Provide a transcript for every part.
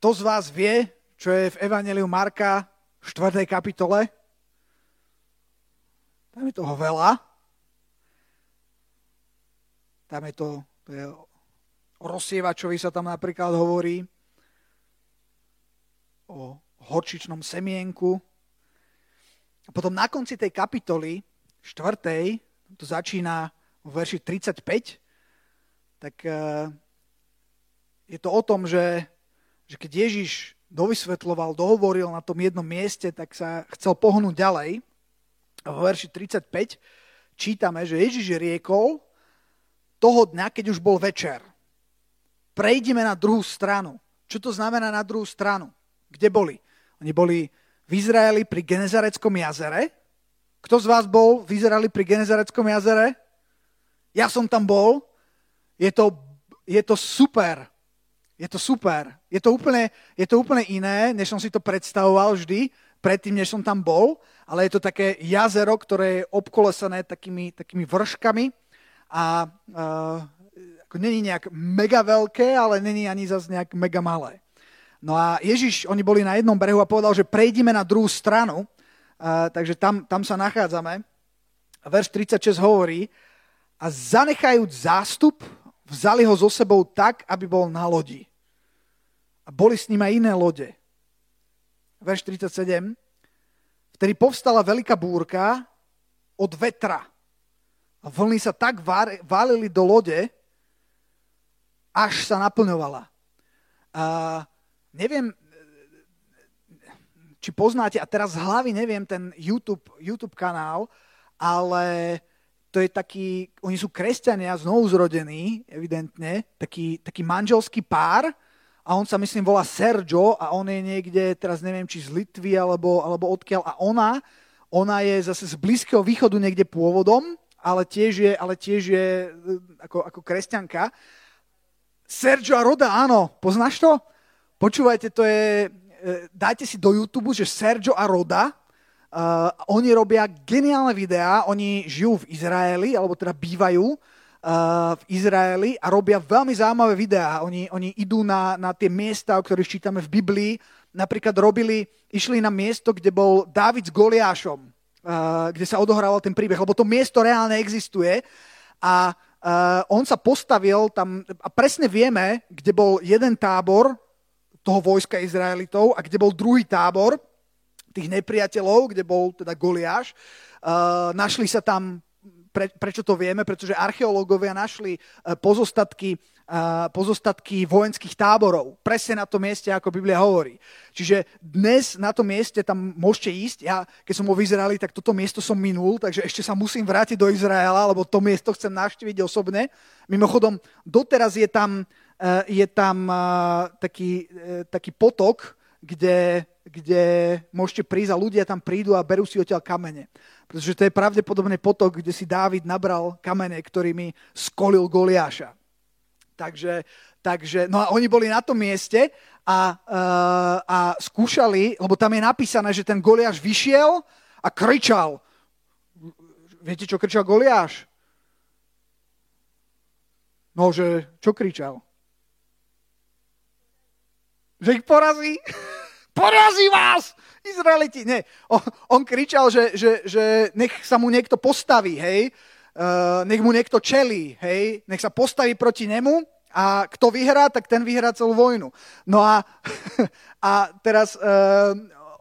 Kto z vás vie, čo je v Evangeliu Marka v 4. kapitole? Tam je toho veľa. Tam je to, to je o rozsievačovi sa tam napríklad hovorí, o horčičnom semienku. A potom na konci tej kapitoly, štvrtej, to začína v verši 35, tak eh, je to o tom, že, že keď Ježiš dovysvetloval, dohovoril na tom jednom mieste, tak sa chcel pohnúť ďalej. V verši 35 čítame, že Ježiš riekol toho dňa, keď už bol večer. Prejdime na druhú stranu. Čo to znamená na druhú stranu? Kde boli? Oni boli v Izraeli pri Genezareckom jazere. Kto z vás bol v Izraeli pri Genezareckom jazere? Ja som tam bol. Je to, je to super. Je to super. Je to, úplne, je to úplne iné, než som si to predstavoval vždy, predtým, než som tam bol, ale je to také jazero, ktoré je obkolesené takými, takými vrškami a uh, ako není nejak mega veľké, ale není ani zase nejak mega malé. No a Ježiš, oni boli na jednom brehu a povedal, že prejdime na druhú stranu, uh, takže tam, tam sa nachádzame. Verš 36 hovorí, a zanechajúc zástup, vzali ho so sebou tak, aby bol na lodi. A boli s ním aj iné lode. Verš 37. Vtedy povstala veľká búrka od vetra. A vlny sa tak válili do lode, až sa naplňovala. A neviem, či poznáte, a teraz z hlavy neviem ten YouTube, YouTube kanál, ale to je taký, oni sú kresťania, znovu zrodení, evidentne, taký, taký manželský pár, a on sa myslím volá Sergio a on je niekde, teraz neviem, či z Litvy alebo, alebo odkiaľ a ona, ona je zase z Blízkeho východu niekde pôvodom, ale tiež je, ale tiež je e, ako, ako kresťanka. Sergio a Roda, áno, poznáš to? Počúvajte, to je, e, dajte si do YouTube, že Sergio a Roda, Uh, oni robia geniálne videá, oni žijú v Izraeli, alebo teda bývajú v Izraeli a robia veľmi zaujímavé videá. Oni, oni idú na, na tie miesta, o ktorých čítame v Biblii. Napríklad robili, išli na miesto, kde bol Dávid s Goliášom, kde sa odohrával ten príbeh, lebo to miesto reálne existuje. A on sa postavil tam, a presne vieme, kde bol jeden tábor toho vojska Izraelitov a kde bol druhý tábor tých nepriateľov, kde bol teda Goliáš. našli sa tam pre, prečo to vieme? Pretože archeológovia našli e, pozostatky, e, pozostatky vojenských táborov. Presne na tom mieste, ako Biblia hovorí. Čiže dnes na tom mieste tam môžete ísť. Ja, keď som ho vyzerali, tak toto miesto som minul, takže ešte sa musím vrátiť do Izraela, lebo to miesto chcem navštíviť osobne. Mimochodom, doteraz je tam, e, je tam taký, taký potok, kde, kde môžete prísť a ľudia tam prídu a berú si odtiaľ kamene. Pretože to je pravdepodobne potok, kde si Dávid nabral kamene, ktorými skolil Goliáša. Takže, takže, no a oni boli na tom mieste a, uh, a skúšali, lebo tam je napísané, že ten Goliáš vyšiel a kričal. Viete, čo kričal Goliáš? No, že čo kričal? Že ich porazí? porazí vás! Izraeliti, nie. On, on kričal, že, že, že nech sa mu niekto postaví, hej. Uh, nech mu niekto čelí, hej. Nech sa postaví proti nemu a kto vyhrá, tak ten vyhrá celú vojnu. No a, a teraz uh,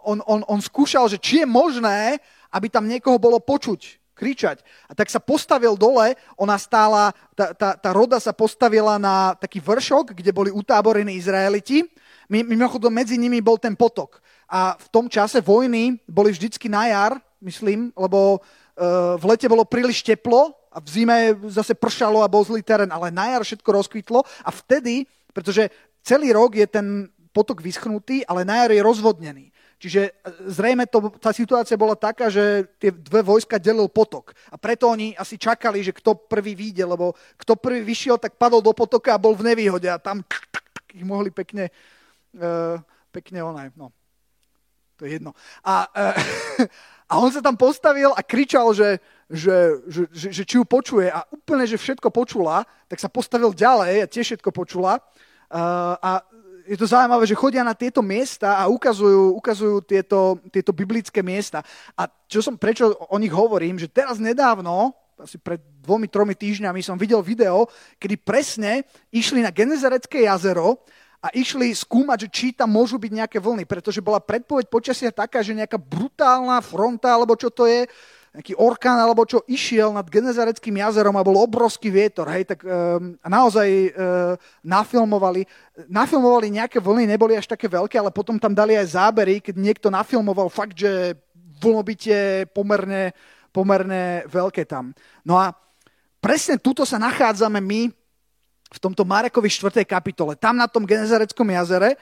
on, on, on skúšal, že či je možné, aby tam niekoho bolo počuť kričať. A tak sa postavil dole, ona stála, tá, tá, tá roda sa postavila na taký vršok, kde boli utáborení Izraeliti Mimochodom, medzi nimi bol ten potok. A v tom čase vojny boli vždycky na jar, myslím, lebo uh, v lete bolo príliš teplo a v zime zase pršalo a bol zlý terén, ale na jar všetko rozkvitlo a vtedy, pretože celý rok je ten potok vyschnutý, ale na jar je rozvodnený. Čiže e, zrejme to, tá situácia bola taká, že tie dve vojska delil potok. A preto oni asi čakali, že kto prvý vyjde, lebo kto prvý vyšiel, tak padol do potoka a bol v nevýhode a tam ich mohli pekne pekne onaj, no, to je jedno. A, uh, a on sa tam postavil a kričal, že, že, že, že, že či ju počuje a úplne, že všetko počula, tak sa postavil ďalej a tiež všetko počula. Uh, a je to zaujímavé, že chodia na tieto miesta a ukazujú, ukazujú tieto, tieto biblické miesta. A čo som, prečo o nich hovorím, že teraz nedávno, asi pred dvomi, tromi týždňami som videl video, kedy presne išli na Genezarecké jazero a išli skúmať, že či tam môžu byť nejaké vlny, pretože bola predpoveď počasia taká, že nejaká brutálna fronta, alebo čo to je, nejaký orkán alebo čo išiel nad Genezareckým jazerom a bol obrovský vietor, hej, tak um, naozaj uh, nafilmovali, nafilmovali nejaké vlny, neboli až také veľké, ale potom tam dali aj zábery, keď niekto nafilmoval fakt, že vlnobytie pomerne, pomerne veľké tam. No a presne tuto sa nachádzame my v tomto Marekovi 4. kapitole. Tam na tom Genezareckom jazere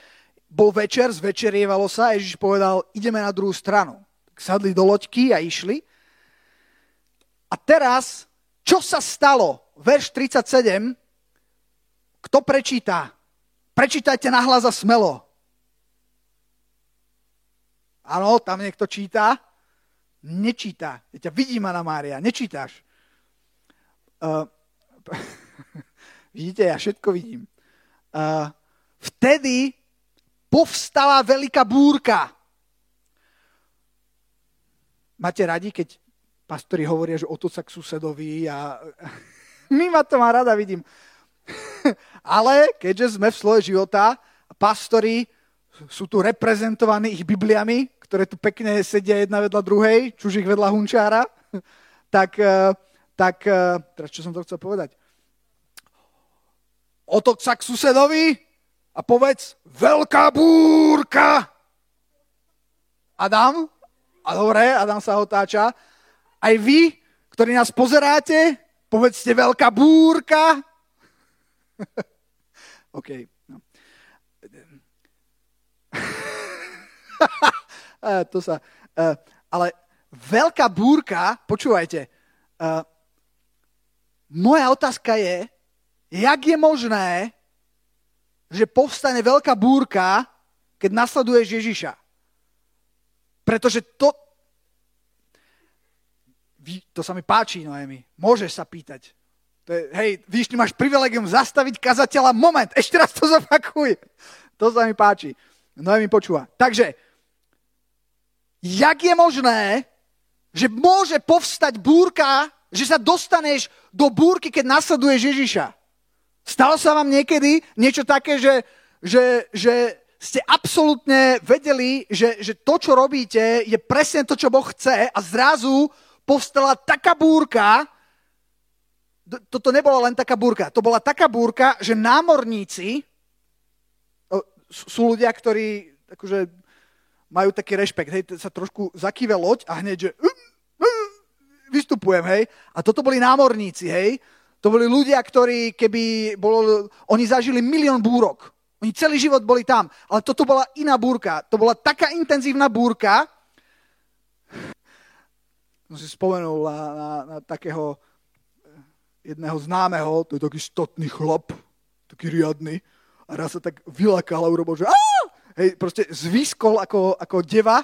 bol večer, zvečerievalo sa a Ježiš povedal, ideme na druhú stranu. Sadli do loďky a išli a teraz, čo sa stalo? Verš 37. Kto prečíta? Prečítajte nahlas a smelo. Áno, tam niekto číta. Nečíta. Ja ťa vidím, Ana Mária, nečítaš. Uh, vidíte, ja všetko vidím. Uh, vtedy povstala veľká búrka. Máte radi, keď pastori hovoria, že otoť sa k susedovi a my ma to má rada, vidím. Ale keďže sme v sloje života, pastori sú tu reprezentovaní ich Bibliami, ktoré tu pekne sedia jedna vedľa druhej, čužích vedľa hunčára, tak, eh, tak eh, teraz čo som to chcel povedať? Otoč sa k susedovi a povedz, veľká búrka! Adam? A dobre, Adam sa otáča. Aj vy, ktorí nás pozeráte, povedzte veľká búrka. OK. No. to sa... Uh, ale veľká búrka, počúvajte, uh, moja otázka je, jak je možné, že povstane veľká búrka, keď nasleduješ Ježiša. Pretože to, to sa mi páči, Noemi. Môžeš sa pýtať. To je, hej, víš, máš privilegium zastaviť kazateľa. Moment, ešte raz to zopakuj. To sa mi páči. Noemi počúva. Takže, jak je možné, že môže povstať búrka, že sa dostaneš do búrky, keď nasleduješ Ježiša? Stalo sa vám niekedy niečo také, že, že, že ste absolútne vedeli, že, že to, čo robíte, je presne to, čo Boh chce a zrazu povstala taká búrka, toto nebola len taká búrka, to bola taká búrka, že námorníci, sú ľudia, ktorí akože majú taký rešpekt, hej, sa trošku zakýve loď a hneď, že uh, uh, vystupujem, hej. A toto boli námorníci, hej. To boli ľudia, ktorí, keby bolo, oni zažili milión búrok. Oni celý život boli tam. Ale toto bola iná búrka. To bola taká intenzívna búrka, som si spomenul na, na, na takého eh, jedného známeho, to je taký štotný chlap, taký riadny, a raz sa tak vylakal a urobil, že Hej, proste zvyskol ako, ako deva.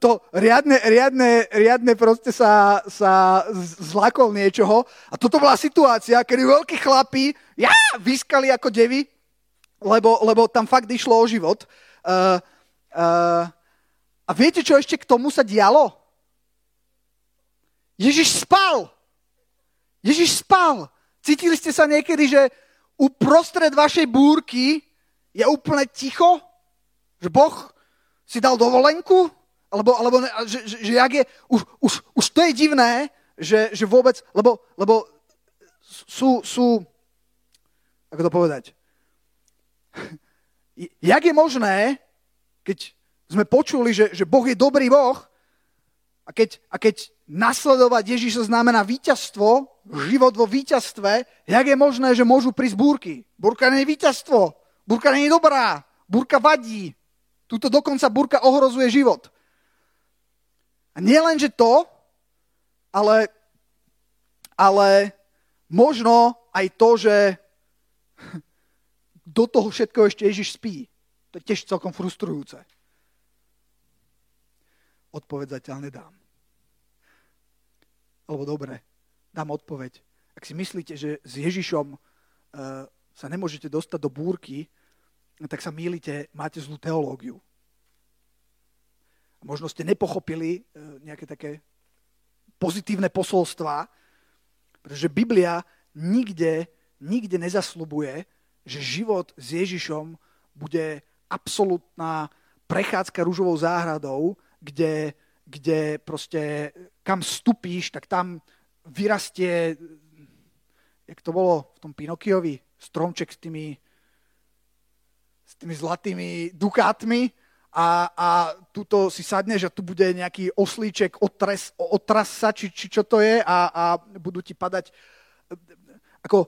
To riadne, riadne, riadne proste sa, sa zlakol niečoho. A toto bola situácia, kedy veľkí chlapi ja, vyskali ako devy, lebo, lebo tam fakt išlo o život. Uh, uh, a viete, čo ešte k tomu sa dialo? Ježiš spal. Ježiš spal. Cítili ste sa niekedy, že uprostred vašej búrky je úplne ticho? Že Boh si dal dovolenku? Alebo, alebo že, že, že jak je, už, už, už to je divné, že, že vôbec, lebo, lebo sú, sú, ako to povedať, jak je možné, keď sme počuli, že, že Boh je dobrý Boh a keď, a keď nasledovať Ježiša znamená víťazstvo, život vo víťazstve, jak je možné, že môžu prísť búrky? Búrka nie je víťazstvo, búrka nie je dobrá, búrka vadí. Tuto dokonca búrka ohrozuje život. A nie len, že to, ale, ale možno aj to, že do toho všetko ešte Ježiš spí. To je tiež celkom frustrujúce odpoveď zatiaľ nedám. Alebo dobre, dám odpoveď. Ak si myslíte, že s Ježišom uh, sa nemôžete dostať do búrky, tak sa mýlite, máte zlú teológiu. Možno ste nepochopili e, nejaké také pozitívne posolstva, pretože Biblia nikde, nikde nezaslubuje, že život s Ježišom bude absolútna prechádzka rúžovou záhradou, kde, kde proste kam vstupíš, tak tam vyrastie, jak to bolo v tom Pinokiovi, stromček s tými, s tými zlatými dukátmi a, a tuto si sadneš a tu bude nejaký oslíček otres, otrasa, či, či čo to je a, a budú ti padať. Ako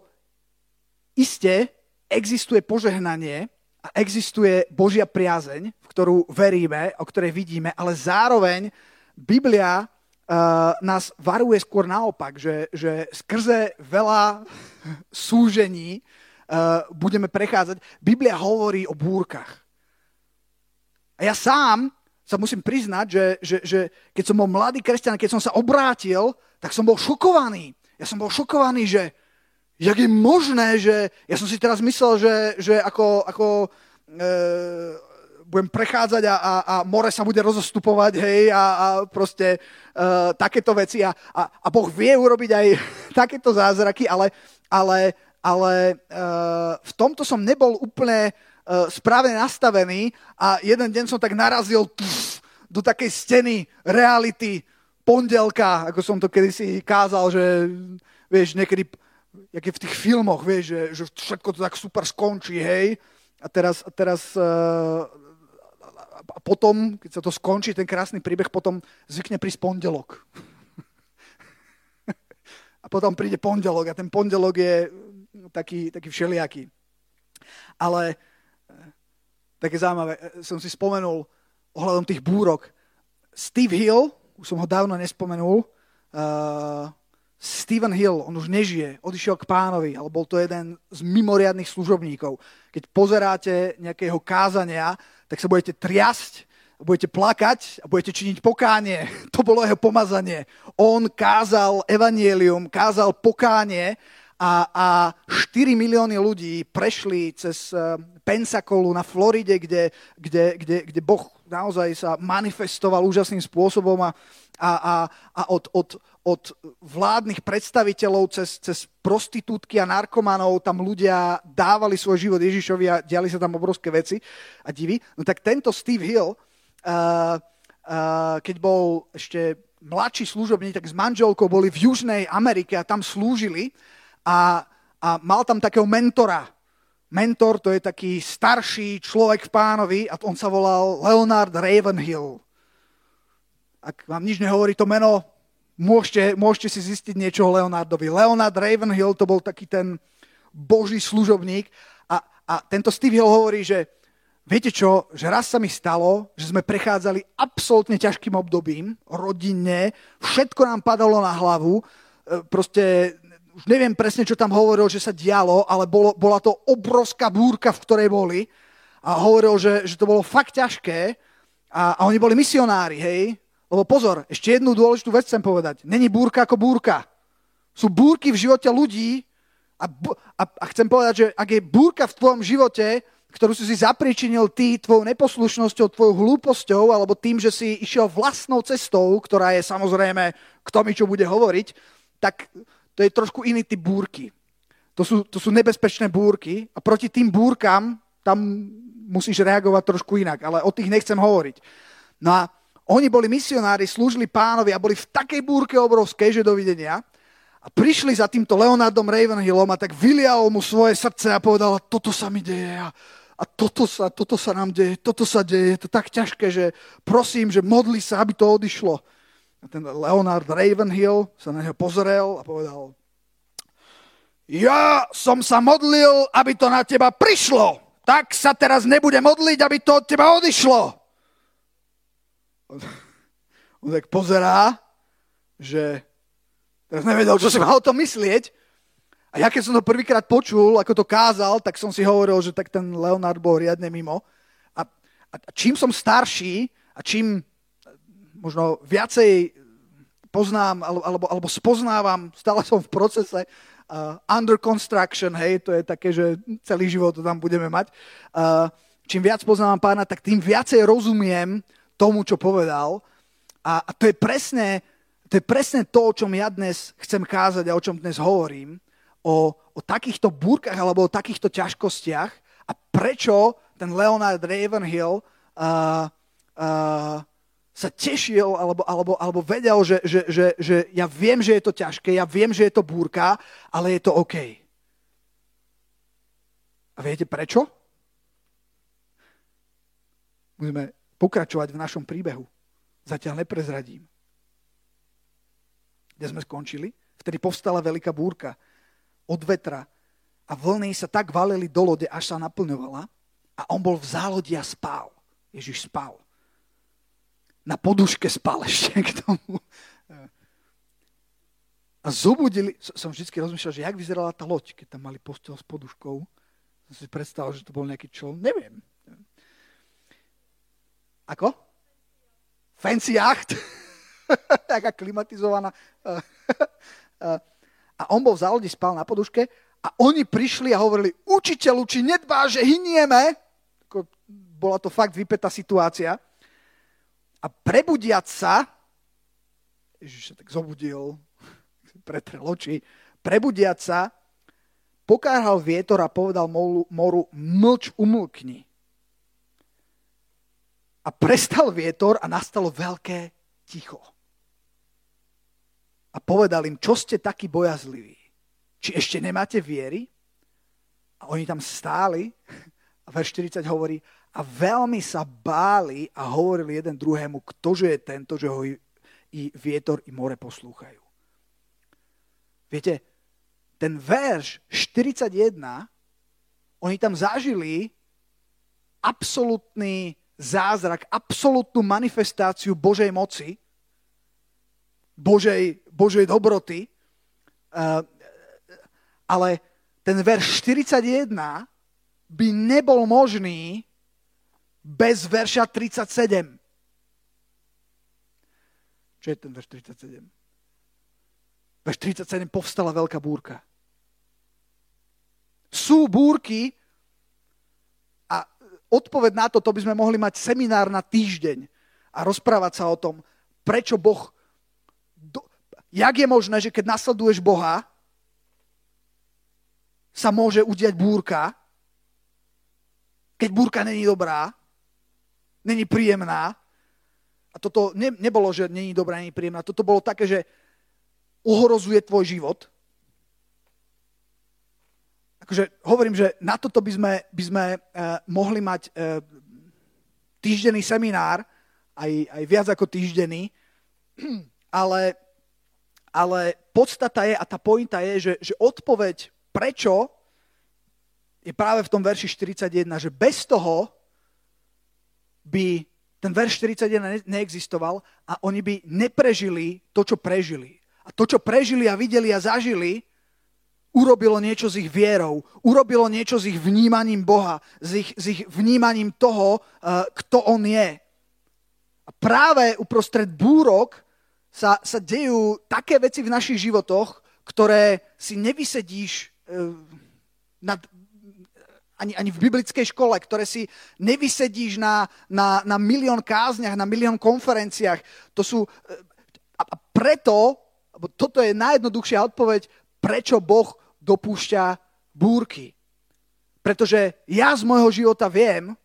iste existuje požehnanie a existuje Božia priazeň, v ktorú veríme, o ktorej vidíme, ale zároveň Biblia uh, nás varuje skôr naopak, že, že skrze veľa súžení uh, budeme prechádzať. Biblia hovorí o búrkach. A ja sám sa musím priznať, že, že, že keď som bol mladý kresťan, keď som sa obrátil, tak som bol šokovaný. Ja som bol šokovaný, že jak je možné, že ja som si teraz myslel, že, že ako, ako e, budem prechádzať a, a, a more sa bude rozostupovať, hej, a, a proste e, takéto veci. A, a, a Boh vie urobiť aj takéto zázraky, ale, ale, ale e, v tomto som nebol úplne správne nastavený a jeden deň som tak narazil tf, do takej steny reality pondelka, ako som to kedysi kázal, že vieš, niekedy, jak je v tých filmoch, vieš, že, že všetko to tak super skončí, hej, a teraz, a teraz uh, a potom, keď sa to skončí, ten krásny príbeh, potom zvykne prísť pondelok. a potom príde pondelok a ten pondelok je taký, taký všelijaký. Ale také zaujímavé, e, som si spomenul ohľadom tých búrok. Steve Hill, už som ho dávno nespomenul, uh, Steven Hill, on už nežije, odišiel k pánovi, ale bol to jeden z mimoriadných služobníkov. Keď pozeráte nejakého kázania, tak sa budete triasť, budete plakať a budete činiť pokánie. To bolo jeho pomazanie. On kázal evanielium, kázal pokánie a, a 4 milióny ľudí prešli cez eh, Pensacolu na Floride, kde, kde, kde, kde Boh naozaj sa manifestoval úžasným spôsobom a, a, a, a od, od, od vládnych predstaviteľov cez, cez prostitútky a narkomanov tam ľudia dávali svoj život Ježišovi a diali sa tam obrovské veci a divy. No tak tento Steve Hill, uh, uh, keď bol ešte mladší služobník, tak s manželkou boli v Južnej Amerike a tam slúžili a, a mal tam takého mentora. Mentor to je taký starší človek v pánovi a on sa volal Leonard Ravenhill. Ak vám nič nehovorí to meno, môžete, môžete si zistiť niečo o Leonardovi. Leonard Ravenhill to bol taký ten boží služobník a, a tento Steve Hill hovorí, že viete čo, že raz sa mi stalo, že sme prechádzali absolútne ťažkým obdobím, rodinne, všetko nám padalo na hlavu, e, proste už neviem presne, čo tam hovoril, že sa dialo, ale bolo, bola to obrovská búrka, v ktorej boli. A hovoril, že, že to bolo fakt ťažké. A, a oni boli misionári, hej. Lebo pozor, ešte jednu dôležitú vec chcem povedať. Není búrka ako búrka. Sú búrky v živote ľudí a, a, a chcem povedať, že ak je búrka v tvojom živote, ktorú si si zapričinil ty tvojou neposlušnosťou, tvojou hlúposťou, alebo tým, že si išiel vlastnou cestou, ktorá je samozrejme, kto mi čo bude hovoriť, tak to je trošku iný typ búrky. To sú, to sú nebezpečné búrky a proti tým búrkam tam musíš reagovať trošku inak, ale o tých nechcem hovoriť. No a oni boli misionári, slúžili pánovi a boli v takej búrke obrovskej, že dovidenia. A prišli za týmto Leonardom Ravenhillom a tak vylial mu svoje srdce a povedal, toto sa mi deje a, a toto, sa, toto sa nám deje, toto sa deje, je to tak ťažké, že prosím, že modli sa, aby to odišlo. Ten Leonard Ravenhill sa na neho pozrel a povedal, ja som sa modlil, aby to na teba prišlo. Tak sa teraz nebude modliť, aby to od teba odišlo. On, on tak pozerá, že teraz nevedel, čo si mal o tom myslieť. A ja keď som to prvýkrát počul, ako to kázal, tak som si hovoril, že tak ten Leonard bol riadne mimo. A, a čím som starší a čím možno viacej poznám alebo, alebo, spoznávam, stále som v procese uh, under construction, hej, to je také, že celý život to tam budeme mať. Uh, čím viac poznám pána, tak tým viacej rozumiem tomu, čo povedal. A, a to, je presne, to je presne to, o čom ja dnes chcem kázať a o čom dnes hovorím. O, o takýchto búrkach alebo o takýchto ťažkostiach a prečo ten Leonard Ravenhill uh, uh, sa tešil alebo, alebo, alebo vedel, že, že, že, že ja viem, že je to ťažké, ja viem, že je to búrka, ale je to OK. A viete prečo? Budeme pokračovať v našom príbehu. Zatiaľ neprezradím. Kde sme skončili? Vtedy povstala veľká búrka od vetra a vlny sa tak valili do lode, až sa naplňovala a on bol v zálodi a spal. Ježiš spal. Na poduške spal ešte k tomu. A zobudili, som vždy rozmýšľal, že jak vyzerala tá loď, keď tam mali postel s poduškou. Som si predstavil, že to bol nejaký čol. Neviem. Ako? Fancy yacht. Taká klimatizovaná. a on bol v zálodi, spal na poduške a oni prišli a hovorili, učiteľu, či nedbá, že hynieme? Bola to fakt vypetá situácia. A prebudiať sa, Ježiš sa tak zobudil, pretrel oči, prebudiať sa, pokárhal vietor a povedal moru, mlč, umlkni a prestal vietor a nastalo veľké ticho. A povedal im, čo ste takí bojazliví? Či ešte nemáte viery? A oni tam stáli a verš 40 hovorí, a veľmi sa báli a hovorili jeden druhému, ktože je tento, že ho i, vietor, i more poslúchajú. Viete, ten verš 41, oni tam zažili absolútny zázrak, absolútnu manifestáciu Božej moci, Božej, Božej dobroty, uh, ale ten verš 41 by nebol možný bez verša 37. Čo je ten verš 37? Verš 37 povstala veľká búrka. Sú búrky, Odpoved na to, to by sme mohli mať seminár na týždeň a rozprávať sa o tom, prečo Boh... Do, jak je možné, že keď nasleduješ Boha, sa môže udiať búrka, keď búrka není dobrá, není príjemná. A toto ne, nebolo, že není dobrá, není príjemná. Toto bolo také, že ohrozuje tvoj život akože hovorím, že na toto by sme, by sme uh, mohli mať uh, týždenný seminár, aj, aj viac ako týždenný, ale, ale podstata je a tá pointa je, že, že odpoveď prečo je práve v tom verši 41, že bez toho by ten verš 41 neexistoval a oni by neprežili to, čo prežili. A to, čo prežili a videli a zažili, urobilo niečo s ich vierou, urobilo niečo s ich vnímaním Boha, s ich, s ich vnímaním toho, uh, kto On je. A práve uprostred búrok sa, sa dejú také veci v našich životoch, ktoré si nevysedíš uh, nad, ani, ani v biblickej škole, ktoré si nevysedíš na, na, na milión kázniach, na milión konferenciách. To sú... Uh, a preto, toto je najjednoduchšia odpoveď, prečo Boh dopúšťa búrky. Pretože ja z môjho života viem,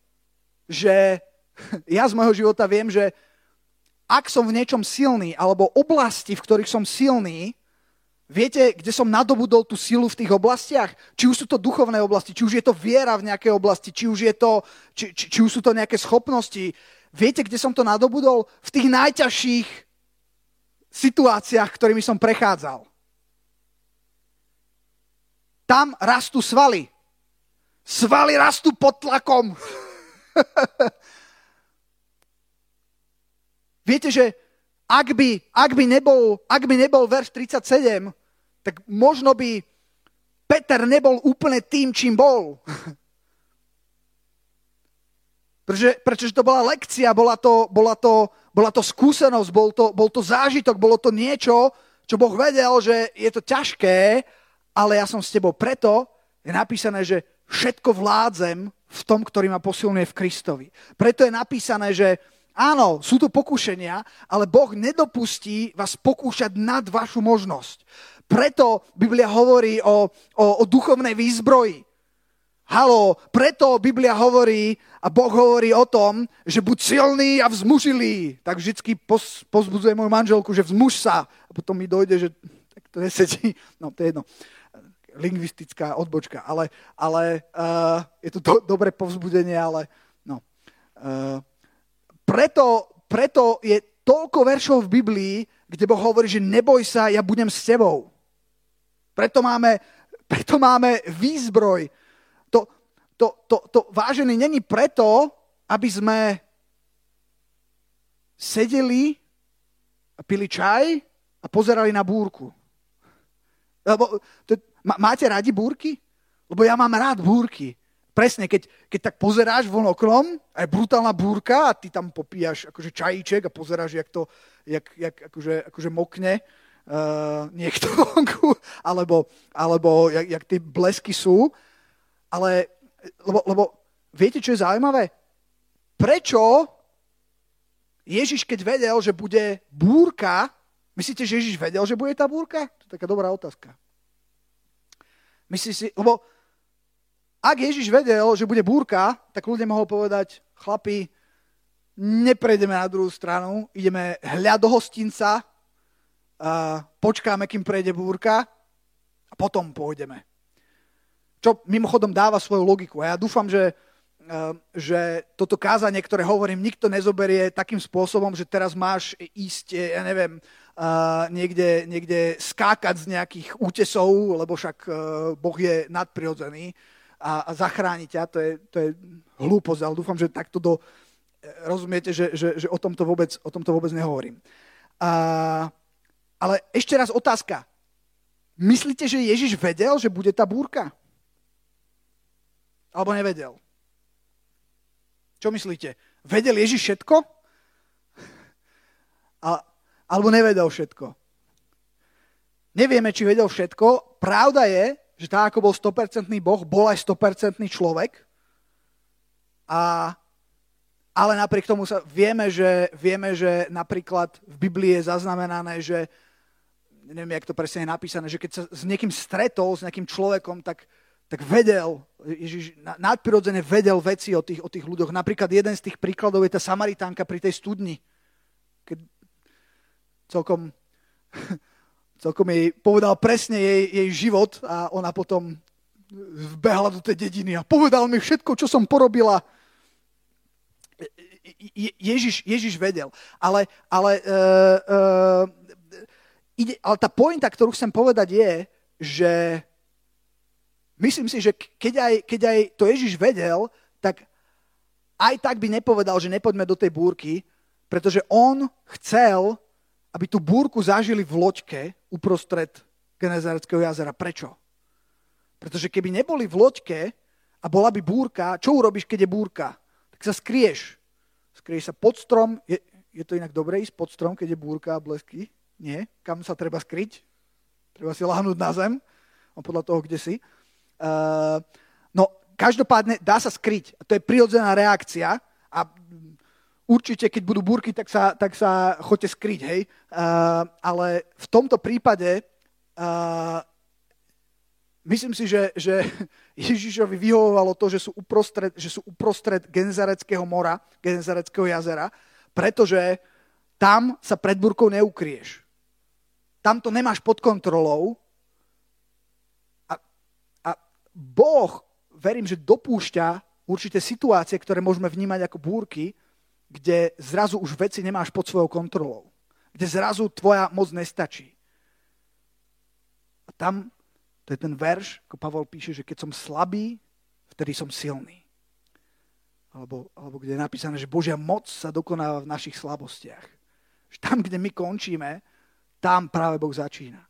že ja z môjho života viem, že ak som v niečom silný, alebo oblasti, v ktorých som silný, viete, kde som nadobudol tú silu v tých oblastiach? Či už sú to duchovné oblasti, či už je to viera v nejakej oblasti, či už, je to, či, či, či už sú to nejaké schopnosti. Viete, kde som to nadobudol? V tých najťažších situáciách, ktorými som prechádzal. Tam rastú svaly. Svaly rastú pod tlakom. Viete, že ak by, ak, by nebol, ak by nebol verš 37, tak možno by Peter nebol úplne tým, čím bol. Pretože, pretože to bola lekcia, bola to, bola to, bola to skúsenosť, bol to, bol to zážitok, bolo to niečo, čo Boh vedel, že je to ťažké ale ja som s tebou. Preto je napísané, že všetko vládzem v tom, ktorý ma posilňuje v Kristovi. Preto je napísané, že áno, sú to pokušenia, ale Boh nedopustí vás pokúšať nad vašu možnosť. Preto Biblia hovorí o, o, o duchovnej výzbroji. Halo, preto Biblia hovorí a Boh hovorí o tom, že buď silný a vzmužilý. Tak vždycky poz, pozbudzuje moju manželku, že vzmuž sa. A potom mi dojde, že tak to nesedí. No, to je jedno. Lingvistická odbočka. Ale, ale uh, je to do, dobré povzbudenie, ale no. Uh, preto, preto je toľko veršov v Biblii, kde Boh hovorí, že neboj sa, ja budem s tebou. Preto máme, preto máme výzbroj, to, to, to vážený není preto, aby sme sedeli a pili čaj a pozerali na búrku. Lebo, to, máte radi búrky? Lebo ja mám rád búrky. Presne, keď, keď tak pozeráš von oknom a je brutálna búrka a ty tam popíjaš akože čajíček a pozeráš, jak to jak, jak akože, akože mokne uh, niekto vonku, alebo, alebo jak, jak tie blesky sú. Ale lebo, lebo viete, čo je zaujímavé? Prečo Ježiš, keď vedel, že bude búrka, myslíte, že Ježiš vedel, že bude tá búrka? To je taká dobrá otázka. Myslíte si, lebo ak Ježiš vedel, že bude búrka, tak ľudia mohol povedať, chlapi, neprejdeme na druhú stranu, ideme hľad do hostinca, počkáme, kým prejde búrka a potom pôjdeme. Čo mimochodom dáva svoju logiku. A ja dúfam, že, eh, že toto kázanie, ktoré hovorím, nikto nezoberie takým spôsobom, že teraz máš ísť, eh, ja neviem, eh, niekde, niekde skákať z nejakých útesov, lebo však Boh je nadprirodzený a, a zachrániť ťa. To je, to je hlúposť, ale dúfam, že takto do, rozumiete, že, že, že o, tomto vôbec, o vôbec nehovorím. A, ale ešte raz otázka. Myslíte, že Ježiš vedel, že bude tá búrka? Alebo nevedel? Čo myslíte? Vedel Ježiš všetko? A, alebo nevedel všetko? Nevieme, či vedel všetko. Pravda je, že tak ako bol 100% Boh, bol aj 100% človek. A, ale napriek tomu sa vieme, že, vieme, že napríklad v Biblii je zaznamenané, že neviem, jak to presne je napísané, že keď sa s niekým stretol, s nejakým človekom, tak, tak vedel, Ježiš nadprirodzene vedel veci o tých, o tých ľuďoch. Napríklad jeden z tých príkladov je tá Samaritánka pri tej studni. Keď celkom, celkom jej povedal presne jej, jej život a ona potom vbehla do tej dediny a povedal mi všetko, čo som porobila. Je, Ježiš, Ježiš vedel. Ale, ale, uh, uh, ide, ale tá pointa, ktorú chcem povedať je, že Myslím si, že keď aj, keď aj to Ježiš vedel, tak aj tak by nepovedal, že nepoďme do tej búrky, pretože on chcel, aby tú búrku zažili v loďke uprostred Genezareckého jazera. Prečo? Pretože keby neboli v loďke a bola by búrka, čo urobíš, keď je búrka? Tak sa skrieš. Skrieš sa pod strom. Je, je to inak dobre ísť pod strom, keď je búrka a blesky? Nie. Kam sa treba skryť? Treba si lahnúť na zem, podľa toho, kde si. Uh, no, každopádne dá sa skryť. To je prirodzená reakcia a určite, keď budú búrky, tak sa, tak sa choďte skryť, hej. Uh, ale v tomto prípade uh, myslím si, že, že Ježišovi vyhovovalo to, že sú uprostred, že sú uprostred Genzareckého mora, Genzareckého jazera, pretože tam sa pred búrkou neukrieš. Tam to nemáš pod kontrolou Boh, verím, že dopúšťa určité situácie, ktoré môžeme vnímať ako búrky, kde zrazu už veci nemáš pod svojou kontrolou. Kde zrazu tvoja moc nestačí. A tam, to je ten verš, ako Pavol píše, že keď som slabý, vtedy som silný. Alebo, alebo kde je napísané, že Božia moc sa dokonáva v našich slabostiach. Že tam, kde my končíme, tam práve Boh začína.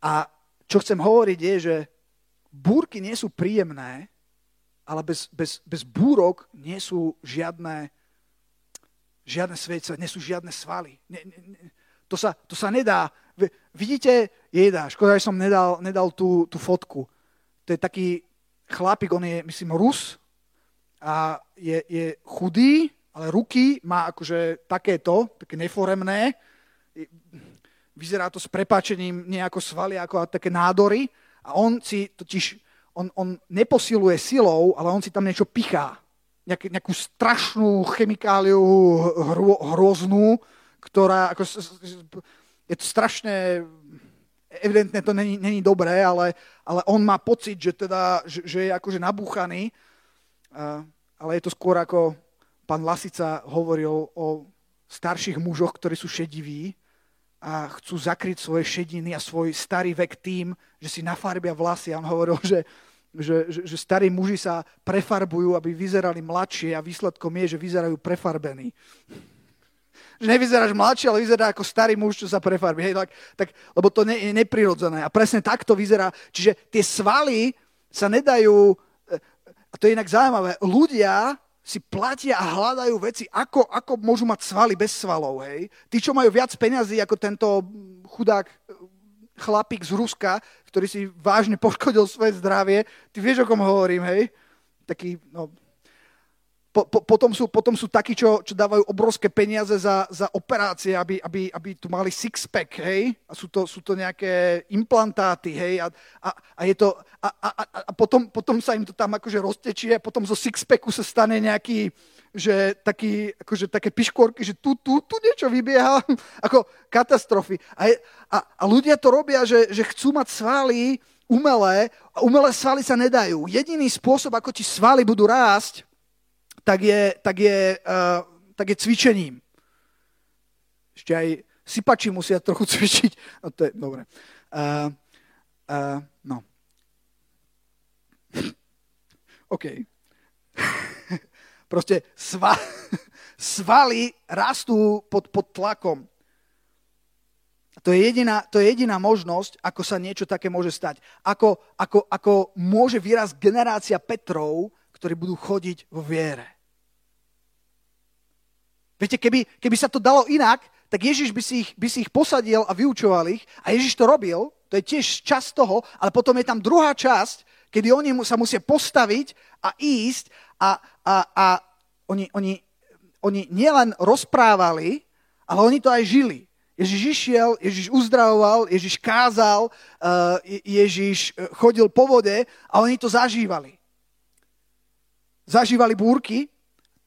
A čo chcem hovoriť je, že búrky nie sú príjemné, ale bez, bez, bez búrok nie sú žiadne, žiadne svece, nie sú žiadne svaly. Nie, nie, nie. To, sa, to sa nedá. vidíte, jeda, škoda, že som nedal, nedal tú, tú fotku. To je taký chlapík, on je, myslím, Rus a je, je chudý, ale ruky má akože takéto, také neforemné. Vyzerá to s prepáčením nejako svaly, ako také nádory. A on si totiž, on, on neposiluje silou, ale on si tam niečo pichá. Nejakú, nejakú strašnú chemikáliu hro, hroznú, ktorá, ako, je to strašné, evidentne to není, není dobré, ale, ale on má pocit, že, teda, že, že je akože nabúchaný, ale je to skôr ako pán Lasica hovoril o starších mužoch, ktorí sú šediví a chcú zakryť svoje šediny a svoj starý vek tým, že si nafarbia vlasy. A on hovoril, že, že, že, že starí muži sa prefarbujú, aby vyzerali mladšie a výsledkom je, že vyzerajú prefarbení že nevyzeráš mladší, ale vyzerá ako starý muž, čo sa prefarbí. Hej, tak, tak, lebo to ne, je neprirodzené. A presne takto vyzerá. Čiže tie svaly sa nedajú, eh, a to je inak zaujímavé, ľudia si platia a hľadajú veci, ako, ako môžu mať svaly bez svalov. Hej. Tí, čo majú viac peňazí ako tento chudák eh, chlapík z Ruska, ktorý si vážne poškodil svoje zdravie, ty vieš, o kom hovorím, hej? Taký, no, po, po, potom, sú, potom sú takí, čo, čo dávajú obrovské peniaze za, za operácie, aby, aby, aby tu mali six-pack, hej? A sú to, sú to nejaké implantáty, hej? A, a, a, je to, a, a, a potom, potom sa im to tam akože roztečie a potom zo six-packu sa stane nejaký, že taký, akože také piškorky, že tu, tu, tu niečo vybieha, ako katastrofy. A, je, a, a ľudia to robia, že, že chcú mať svaly umelé, a umelé svaly sa nedajú. Jediný spôsob, ako ti svaly budú rásť, tak je, tak je, uh, tak je cvičením. Ešte aj sypači musia trochu cvičiť. No to je dobre. Uh, uh, no. OK. Proste sva, svaly rastú pod, pod tlakom. To je, jediná, to je jediná možnosť, ako sa niečo také môže stať. Ako, ako, ako môže vyrásť generácia Petrov, ktorí budú chodiť vo viere. Viete, keby, keby sa to dalo inak, tak Ježiš by si, ich, by si ich posadil a vyučoval ich. A Ježiš to robil, to je tiež časť toho, ale potom je tam druhá časť, kedy oni sa musia postaviť a ísť a, a, a oni, oni, oni nielen rozprávali, ale oni to aj žili. Ježiš išiel, Ježiš uzdravoval, Ježiš kázal, uh, Ježiš eh, chodil po vode a oni to zažívali. Zažívali búrky,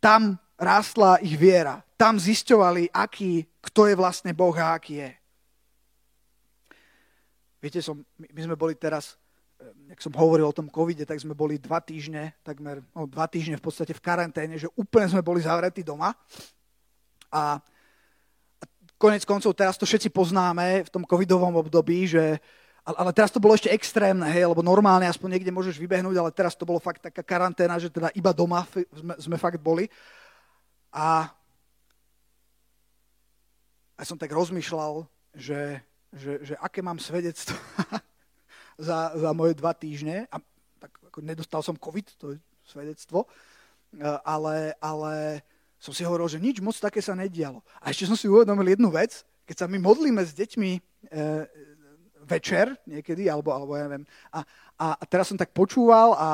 tam rástla ich viera. Tam zisťovali, aký, kto je vlastne Boh a aký je. Viete, som, my sme boli teraz, jak som hovoril o tom covide, tak sme boli dva týždne, takmer no, dva týždne v podstate v karanténe, že úplne sme boli zavretí doma. A konec koncov teraz to všetci poznáme v tom covidovom období, že ale teraz to bolo ešte extrémne, hej, lebo normálne aspoň niekde môžeš vybehnúť, ale teraz to bolo fakt taká karanténa, že teda iba doma sme, sme fakt boli. A, a som tak rozmýšľal, že, že, že aké mám svedectvo za, za moje dva týždne. A tak ako nedostal som COVID, to je svedectvo, e, ale, ale som si hovoril, že nič moc také sa nedialo. A ešte som si uvedomil jednu vec, keď sa my modlíme s deťmi e, večer niekedy, alebo, alebo ja neviem, a, a teraz som tak počúval a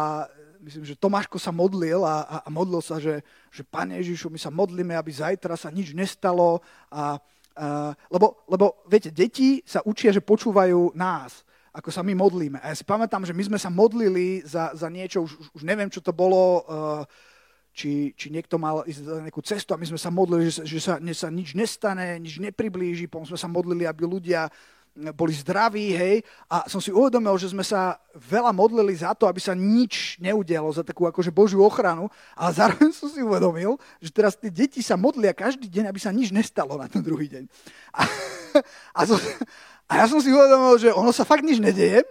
myslím, že Tomáško sa modlil a, a, a modlil sa, že, že Pane Ježišu, my sa modlíme, aby zajtra sa nič nestalo. A, a, lebo, lebo, viete, deti sa učia, že počúvajú nás, ako sa my modlíme. A ja si pamätám, že my sme sa modlili za, za niečo, už, už neviem, čo to bolo, uh, či, či niekto mal ísť za nejakú cestu a my sme sa modlili, že, že sa, ne, sa nič nestane, nič nepriblíži, potom sme sa modlili, aby ľudia boli zdraví, hej, a som si uvedomil, že sme sa veľa modlili za to, aby sa nič neudialo, za takú akože Božiu ochranu, ale zároveň som si uvedomil, že teraz tie deti sa modlia každý deň, aby sa nič nestalo na ten druhý deň. A, a, som, a ja som si uvedomil, že ono sa fakt nič nedeje,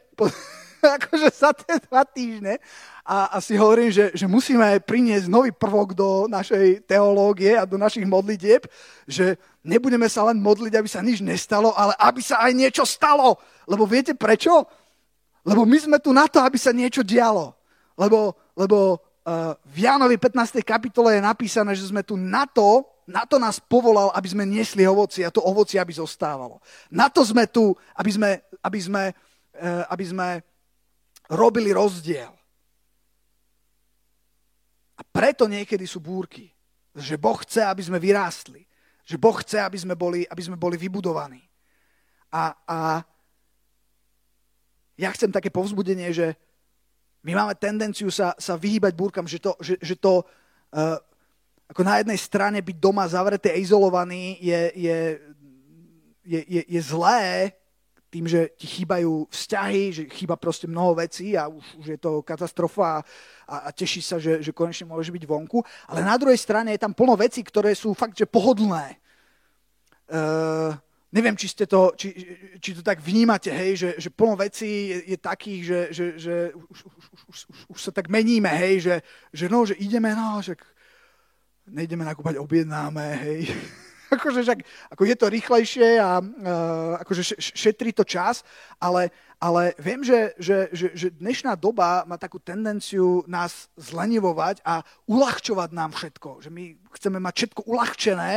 akože za tie dva týždne a, a si hovorím, že, že musíme priniesť nový prvok do našej teológie a do našich modlitieb, že nebudeme sa len modliť, aby sa nič nestalo, ale aby sa aj niečo stalo. Lebo viete prečo? Lebo my sme tu na to, aby sa niečo dialo. Lebo, lebo uh, v Jánovi 15. kapitole je napísané, že sme tu na to, na to nás povolal, aby sme niesli ovoci a to ovoci, aby zostávalo. Na to sme tu, aby sme, aby sme, eh, aby sme robili rozdiel. A preto niekedy sú búrky. Že Boh chce, aby sme vyrástli. Že Boh chce, aby sme boli, aby sme boli vybudovaní. A, a ja chcem také povzbudenie, že my máme tendenciu sa, sa vyhýbať búrkam, že to, že, že to uh, ako na jednej strane byť doma zavretý a izolovaný je, je, je, je, je zlé, tým, že ti chýbajú vzťahy, že chýba proste mnoho vecí a už, už je to katastrofa a, a, teší sa, že, že konečne môžeš byť vonku. Ale na druhej strane je tam plno vecí, ktoré sú fakt, že pohodlné. Uh, neviem, či, ste to, či, či to tak vnímate, hej, že, že plno vecí je, je takých, že, že, že už, už, už, už, už sa tak meníme, hej, že, že no, že ideme, no, že nejdeme nakúpať, objednáme, hej. akože však, ako je to rýchlejšie a uh, akože šetrí to čas, ale, ale viem, že, že, že, že dnešná doba má takú tendenciu nás zlenivovať a uľahčovať nám všetko. Že my chceme mať všetko uľahčené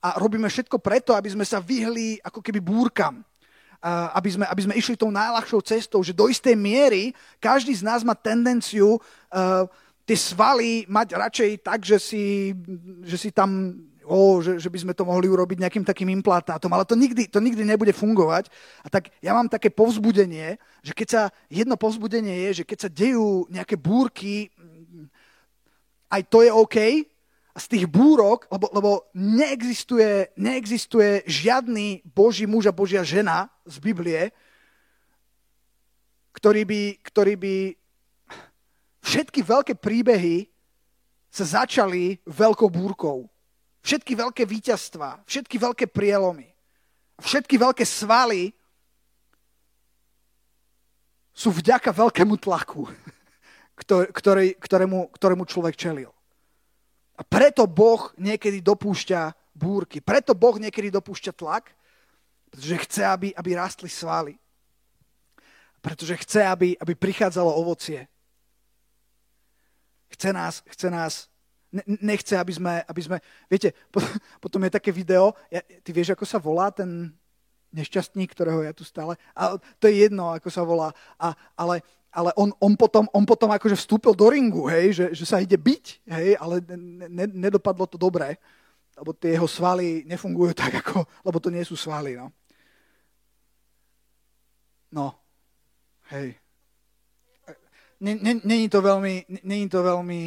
a robíme všetko preto, aby sme sa vyhli ako keby búrkam. Uh, aby, sme, aby sme išli tou najľahšou cestou, že do istej miery každý z nás má tendenciu uh, tie svaly mať radšej tak, že si, že si tam oh, že, že by sme to mohli urobiť nejakým takým implantátom, ale to nikdy, to nikdy nebude fungovať. A tak ja mám také povzbudenie, že keď sa, jedno povzbudenie je, že keď sa dejú nejaké búrky, aj to je OK, a z tých búrok, lebo, lebo neexistuje, neexistuje žiadny Boží muž a Božia žena z Biblie, ktorý by, ktorý by všetky veľké príbehy sa začali veľkou búrkou. Všetky veľké víťazstvá, všetky veľké prielomy, všetky veľké svaly sú vďaka veľkému tlaku, ktorý, ktorému, ktorému človek čelil. A preto Boh niekedy dopúšťa búrky. Preto Boh niekedy dopúšťa tlak, pretože chce, aby, aby rastli svaly. Pretože chce, aby, aby prichádzalo ovocie. Chce nás, chce nás nechce, aby sme, aby sme... Viete, potom je také video, ja, ty vieš, ako sa volá ten nešťastník, ktorého ja tu stále... A to je jedno, ako sa volá. A, ale ale on, on, potom, on potom akože vstúpil do ringu, hej, že, že sa ide byť, hej, ale ne, nedopadlo to dobre, lebo tie jeho svaly nefungujú tak, ako, lebo to nie sú svaly, no. No, hej. Není to veľmi, není to veľmi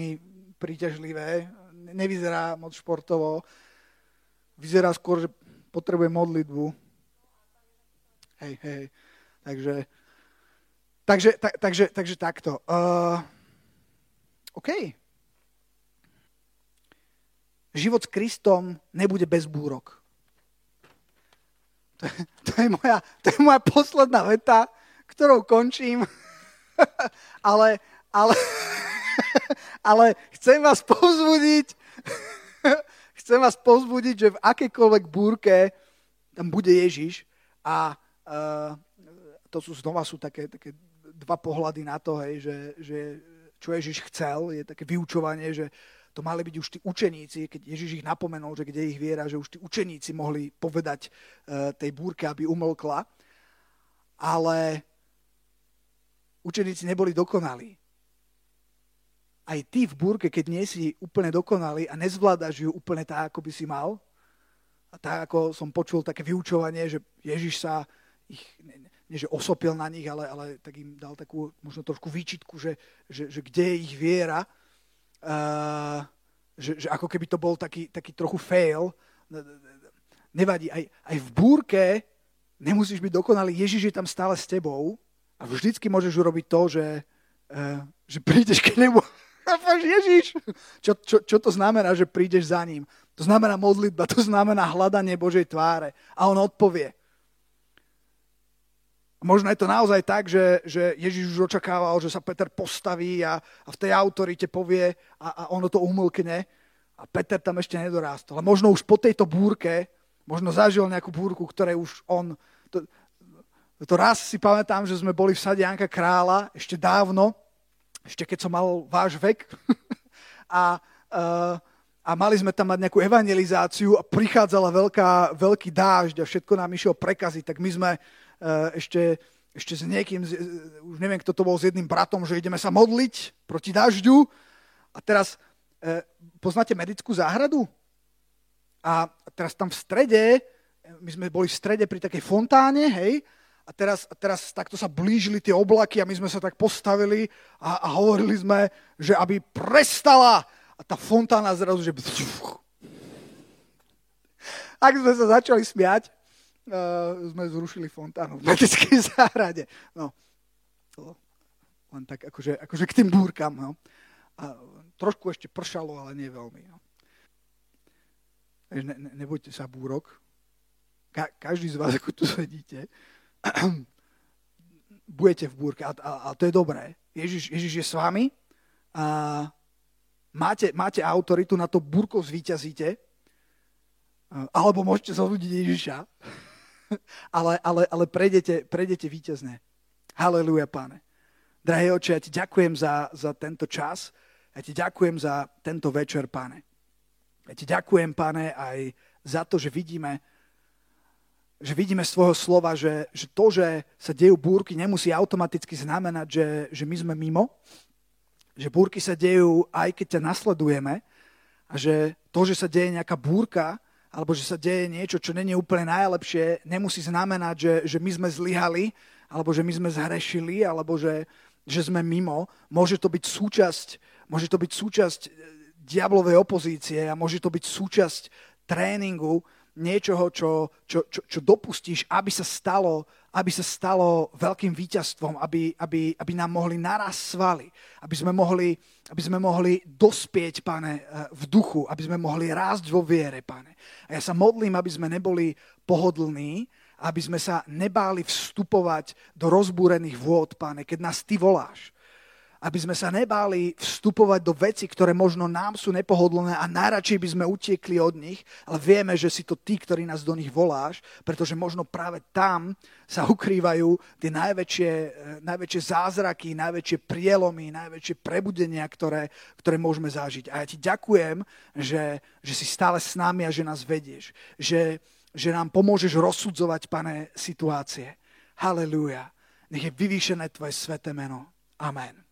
príťažlivé, nevyzerá moc športovo, vyzerá skôr, že potrebuje modlitbu. Hej, hej, takže, takže, tak, takže, takže takto. Uh, OK. Život s Kristom nebude bez búrok. To je, to je, moja, to je moja posledná veta, ktorou končím. ale, ale, ale chcem vás povzbudiť, chcem vás povzbudiť, že v akejkoľvek búrke tam bude Ježiš a uh, to sú znova sú také, také dva pohľady na to, hej, že, že čo Ježiš chcel, je také vyučovanie, že to mali byť už tí učeníci, keď Ježiš ich napomenul, že kde ich viera, že už tí učeníci mohli povedať uh, tej búrke, aby umlkla. Ale učeníci neboli dokonalí aj ty v búrke, keď nie si úplne dokonalý a nezvládaš ju úplne tak, ako by si mal, a tak ako som počul také vyučovanie, že Ježiš sa ich, nie že osopil na nich, ale, ale tak im dal takú možno trošku výčitku, že, že, že kde je ich viera, uh, že, že ako keby to bol taký, taký trochu fail. Nevadí, aj, aj v búrke nemusíš byť dokonalý, Ježiš je tam stále s tebou a vždycky môžeš urobiť to, že, uh, že prídeš k nemu Ježiš. Čo, čo, čo to znamená, že prídeš za ním? To znamená modlitba, to znamená hľadanie Božej tváre. A on odpovie. Možno je to naozaj tak, že, že Ježiš už očakával, že sa Peter postaví a, a v tej autorite povie a, a ono to umlkne a Peter tam ešte nedorástol. Ale možno už po tejto búrke, možno zažil nejakú búrku, ktoré už on... To, to raz si pamätám, že sme boli v sade Janka Krála ešte dávno ešte keď som mal váš vek. a, uh, a mali sme tam mať nejakú evangelizáciu a prichádzala veľká, veľký dážď a všetko nám išiel prekaziť, tak my sme uh, ešte, ešte s niekým, už neviem, kto to bol, s jedným bratom, že ideme sa modliť proti dažďu. A teraz uh, poznáte medickú záhradu? A teraz tam v strede, my sme boli v strede pri takej fontáne, hej, a teraz, teraz takto sa blížili tie oblaky a my sme sa tak postavili a, a hovorili sme, že aby prestala a tá fontána zrazu, že... Ak sme sa začali smiať, uh, sme zrušili fontánu v Metickej záhrade. No, to len tak akože, akože k tým búrkam. No. A trošku ešte pršalo, ale nie veľmi. No. Ne, ne, nebojte sa búrok. Ka, každý z vás, ako tu sedíte, budete v búrke a, a, a to je dobré. Ježiš, Ježiš je s vami a máte, máte autoritu na to, burko zvíťazíte, alebo môžete zahľudiť Ježiša, ale, ale, ale prejdete, prejdete víťazne. Halelúja, páne. Drahý oče, ja ti ďakujem za, za tento čas, ja ti ďakujem za tento večer, páne. Ja ti ďakujem, páne, aj za to, že vidíme, že vidíme z tvojho slova, že, že to, že sa dejú búrky, nemusí automaticky znamenať, že, že my sme mimo, že búrky sa dejú aj keď ťa nasledujeme a že to, že sa deje nejaká búrka, alebo že sa deje niečo, čo není úplne najlepšie, nemusí znamenať, že, že my sme zlyhali, alebo že my sme zhrešili, alebo že, že sme mimo. Môže to byť súčasť, môže to byť súčasť eh, diablovej opozície a môže to byť súčasť tréningu niečoho, čo, čo, čo, čo dopustíš, aby sa stalo aby sa stalo veľkým víťazstvom, aby, aby, aby nám mohli naraz svaly, aby sme mohli, aby sme mohli dospieť, pane, eh, v duchu, aby sme mohli rásť vo viere, pane. A ja sa modlím, aby sme neboli pohodlní, aby sme sa nebáli vstupovať do rozbúrených vôd, pane, keď nás ty voláš aby sme sa nebáli vstupovať do veci, ktoré možno nám sú nepohodlné a najradšej by sme utiekli od nich, ale vieme, že si to ty, ktorý nás do nich voláš, pretože možno práve tam sa ukrývajú tie najväčšie, eh, najväčšie zázraky, najväčšie prielomy, najväčšie prebudenia, ktoré, ktoré môžeme zažiť. A ja ti ďakujem, že, že si stále s nami a že nás vedieš. Že, že nám pomôžeš rozsudzovať, pane, situácie. Halelúja. Nech je vyvýšené tvoje sveté meno. Amen.